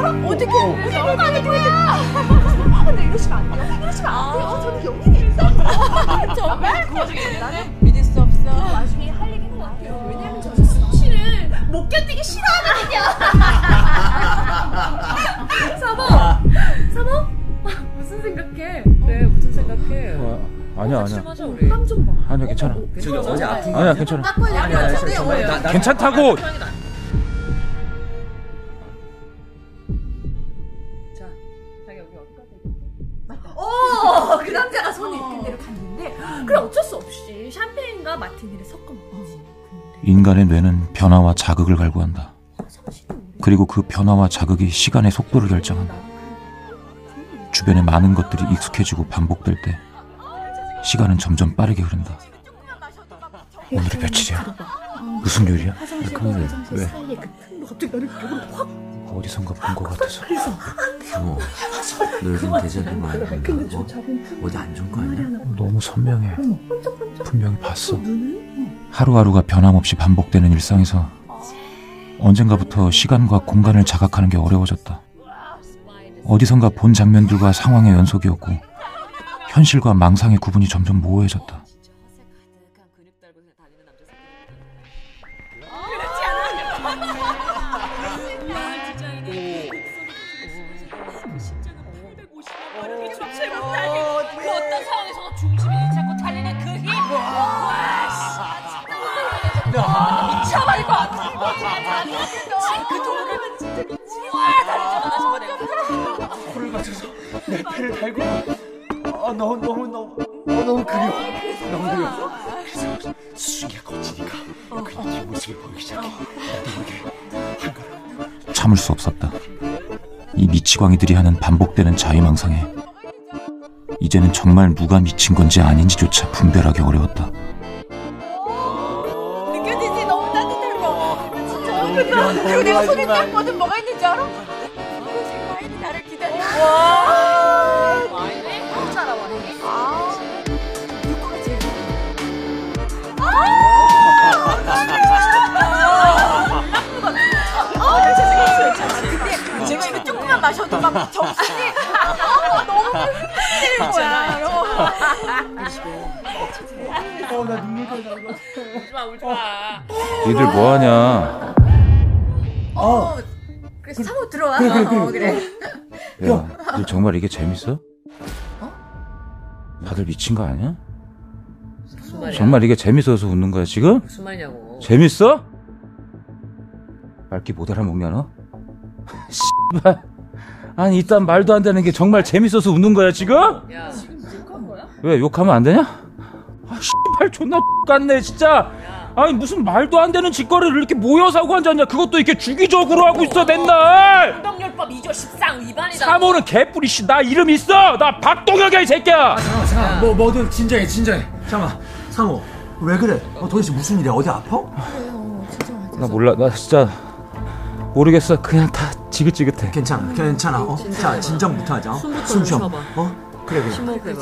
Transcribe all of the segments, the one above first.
어떻게 이러면 안 거야? 근데 이러시면 안 돼요. 이러시면 안 돼요. 저는 연예인 있어. 정말? 나는 믿을 수 없어. 나중에 할 얘기는 것 같아요. 왜냐면 저 수치를 못 견디기 싫어하거든요. 사모, 사모, 무슨 생각해? 그래 무슨 생각해? 어, 아니야 아니야 마자 우리. 땀좀 봐. 아니야 괜찮아 저기 어디 아픈 거 아니야 괜찮아 딱 걸려. 아니, 아니, 어때? 정말 나, 나 괜찮다고 어, 그 남자가 손이 이끈 대로 갔는데, 그래 어쩔 수 없이 샴페인과 마티니를 섞어 먹었지. 인간의 뇌는 변화와 자극을 갈구한다. 그리고 그 변화와 자극이 시간의 속도를 결정한다. 주변의 많은 것들이 익숙해지고 반복될 때 시간은 점점 빠르게 흐른다. 오늘이 며칠이야? 무슨 요일이야? 그러게 왜? 사이에 그 틈으로 갑자기 나를 벽으로 확 어디선가 본 것 같아서. 어, 늙은 대자뷰 많이 본다 뭐 어디 안 좋은 거 아니야? 너무 선명해. 분명히 봤어. 하루하루가 변함없이 반복되는 일상에서 언젠가부터 시간과 공간을 자각하는 게 어려워졌다. 어디선가 본 장면들과 상황의 연속이었고 현실과 망상의 구분이 점점 모호해졌다 참을 수 없었다. 이 미치광이들이 하는 반복되는 자유망상에 이제는 정말 누가 미친 건지 아닌지조차 분별하기 어려웠다 그리고, 내가 손을 딱 뻗은 뭐가 있는지 알아? 그 생과인이 나를 기다리고. 와. 와인에 너무 잘 알아. 아. 누구가 제일 아, 죄송해요. 근데 제가 이거 조금만 마셔도 막 정신이 아, 너무 흔들리는 거야. 어나 눈물 나는 거 울지 마, 울지 마. 니들 뭐 하냐 어. 그래서 사모 들어와. 어, 그래. 야, 너 정말 이게 재밌어? 다들 미친 거 아니야? 무슨 말이야? 정말 이게 재밌어서 웃는 거야 지금? 무슨 말이냐고. 재밌어? 말기 못 알아먹냐 너? 씨발 아니 이딴 말도 안 되는 게 정말 재밌어서 웃는 거야 지금? 야, 왜 욕하면 안 되냐? 아 씨발 존나 같네 진짜 야. 아니 무슨 말도 안 되는 짓거리를 이렇게 모여서 하고 앉았냐? 그것도 이렇게 주기적으로 하고 있어 맨날! 행동열법 2조 13 위반이다. 사모는 개뿌리 씨나 이름 있어! 나 박동혁이야 이 새끼야! 잠깐만 잠깐만. 뭐 뭐든 진정해 진정해. 잠깐만. 상호 왜 그래? 어, 도대체 무슨 일이야? 어디 아파? 나 몰라. 나 진짜 모르겠어. 그냥 다 지긋지긋해. 괜찮아 괜찮아. 어? 자 진정부터 하자. 어? 숨부터 숨 쉬어. 어? 그래 그래. 심호흡해봐.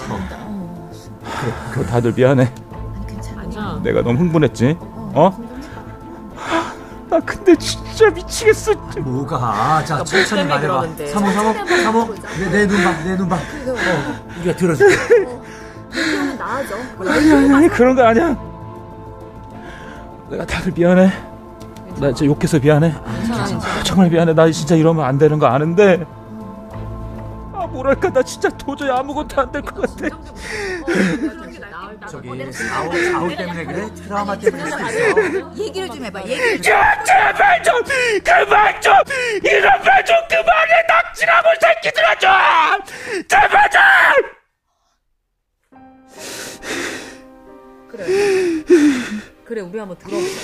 그 다들 미안해. 내가 너무 흥분했지? 어? 나 근데 진짜 미치겠어. 뭐가? 자 천천히 때문에 말해봐. 사모 사모 사모 내눈봐내눈 봐. 어, 우리가 들어줄게. 그러면 나아져. 아니 아니 아니 그런 거 아니야. 내가 다들 미안해. 나 진짜 욕해서 미안해. 괜찮아. 정말 미안해. 나 진짜 이러면 안 되는 거 아는데. 아 뭐랄까. 나 진짜 도저히 아무것도 안 될 것 같아 저기 아우 아우 때문에 그래? 트라우마 때문에 그래 얘기를 좀 해봐. 얘기를. 야, 제발 좀 그만 좀 이런 말 좀 그만해 닥치라고 새끼들아 좀 제발 좀 그래. 그래, 우리 한번 들어보자.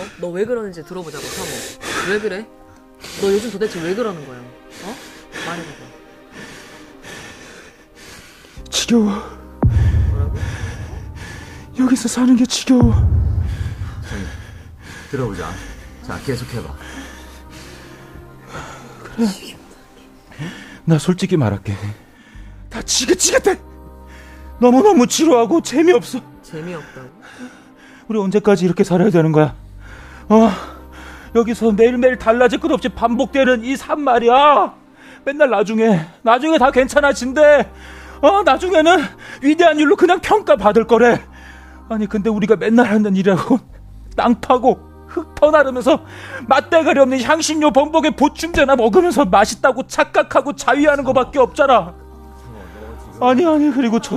어? 너 왜 그러는지 들어보자고, 사모. 왜 그래? 너 요즘 도대체 왜 그러는 거야? 어? 말해봐봐. 지겨워? 여기서 사는 게 지겨워. 들어보자. 자 계속해봐. 나 솔직히 말할게. 다 지긋지긋해! 너무너무 지루하고 재미없어. 재미없다고? 우리 언제까지 이렇게 살아야 되는 거야? 어? 여기서 매일매일 달라질 것 없이 반복되는 이 삶 말이야. 맨날 나중에 나중에 다 괜찮아진대. 어? 나중에는 위대한 일로 그냥 평가받을 거래. 아니 근데 우리가 맨날 하는 일이라고 땅 파고 흙 퍼나르면서 맛대가리 없는 향신료 범벅에 보충제나 먹으면서 맛있다고 착각하고 자위하는 거밖에 없잖아. 아니 아니 그리고 저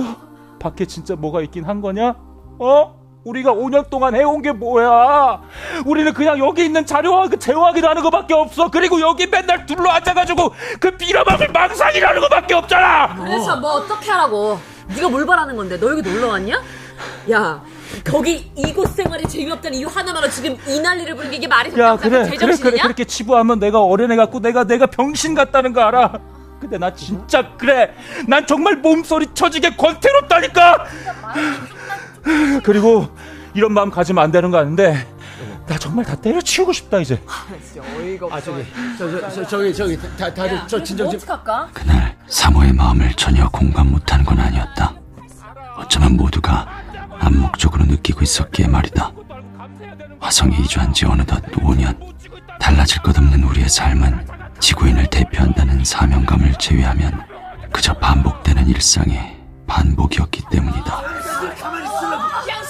밖에 진짜 뭐가 있긴 한 거냐? 어? 우리가 5년 동안 해온 게 뭐야? 우리는 그냥 여기 있는 자료와 그 재화기라는 거밖에 없어. 그리고 여기 맨날 둘러 앉아가지고 그 빌어먹을 망상이라는 거밖에 없잖아. 그래서 뭐 어떻게 하라고? 네가 뭘 바라는 건데? 너 여기 놀러 왔냐? 야, 거기 이곳 생활이 재미없다는 이유 하나만으로 지금 이 난리를 부르는 게 이게 말이 야? 그래 그래 그래 제정신이냐? 그렇게 치부하면 내가 어린애 같고 내가 내가 병신 같다는 거 알아. 근데 나 진짜 그래. 난 정말 몸소리 쳐지게 권태롭다니까. 그리고 이런 마음 가지면 안 되는 거 아는데 나 정말 다 때려치우고 싶다 이제. 아 저기 저, 저, 저, 저 기 저기 다, 다들 저 진정 좀 어떡할까? 그날 사모의 마음을 전혀 공감 못하는 건 아니었다. 어쩌면 모두가 암묵적으로 느끼고 있었기에 말이다. 화성에 이주한 지 어느덧 5년. 달라질 것 없는 우리의 삶은 지구인을 대표한다는 사명감을 제외하면 그저 반복되는 일상의 반복이었기 때문이다.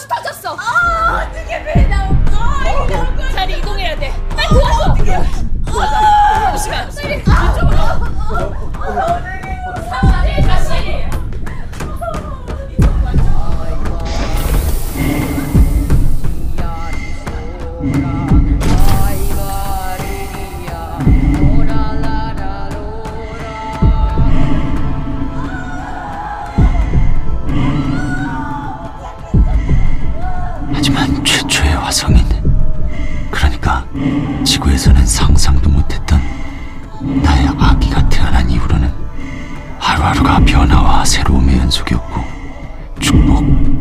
터졌어. 아, 어떻게 왜 나온 거? 자리 이동해야 돼. 빨리 도와줘. 도와줘. 연속이었고 축복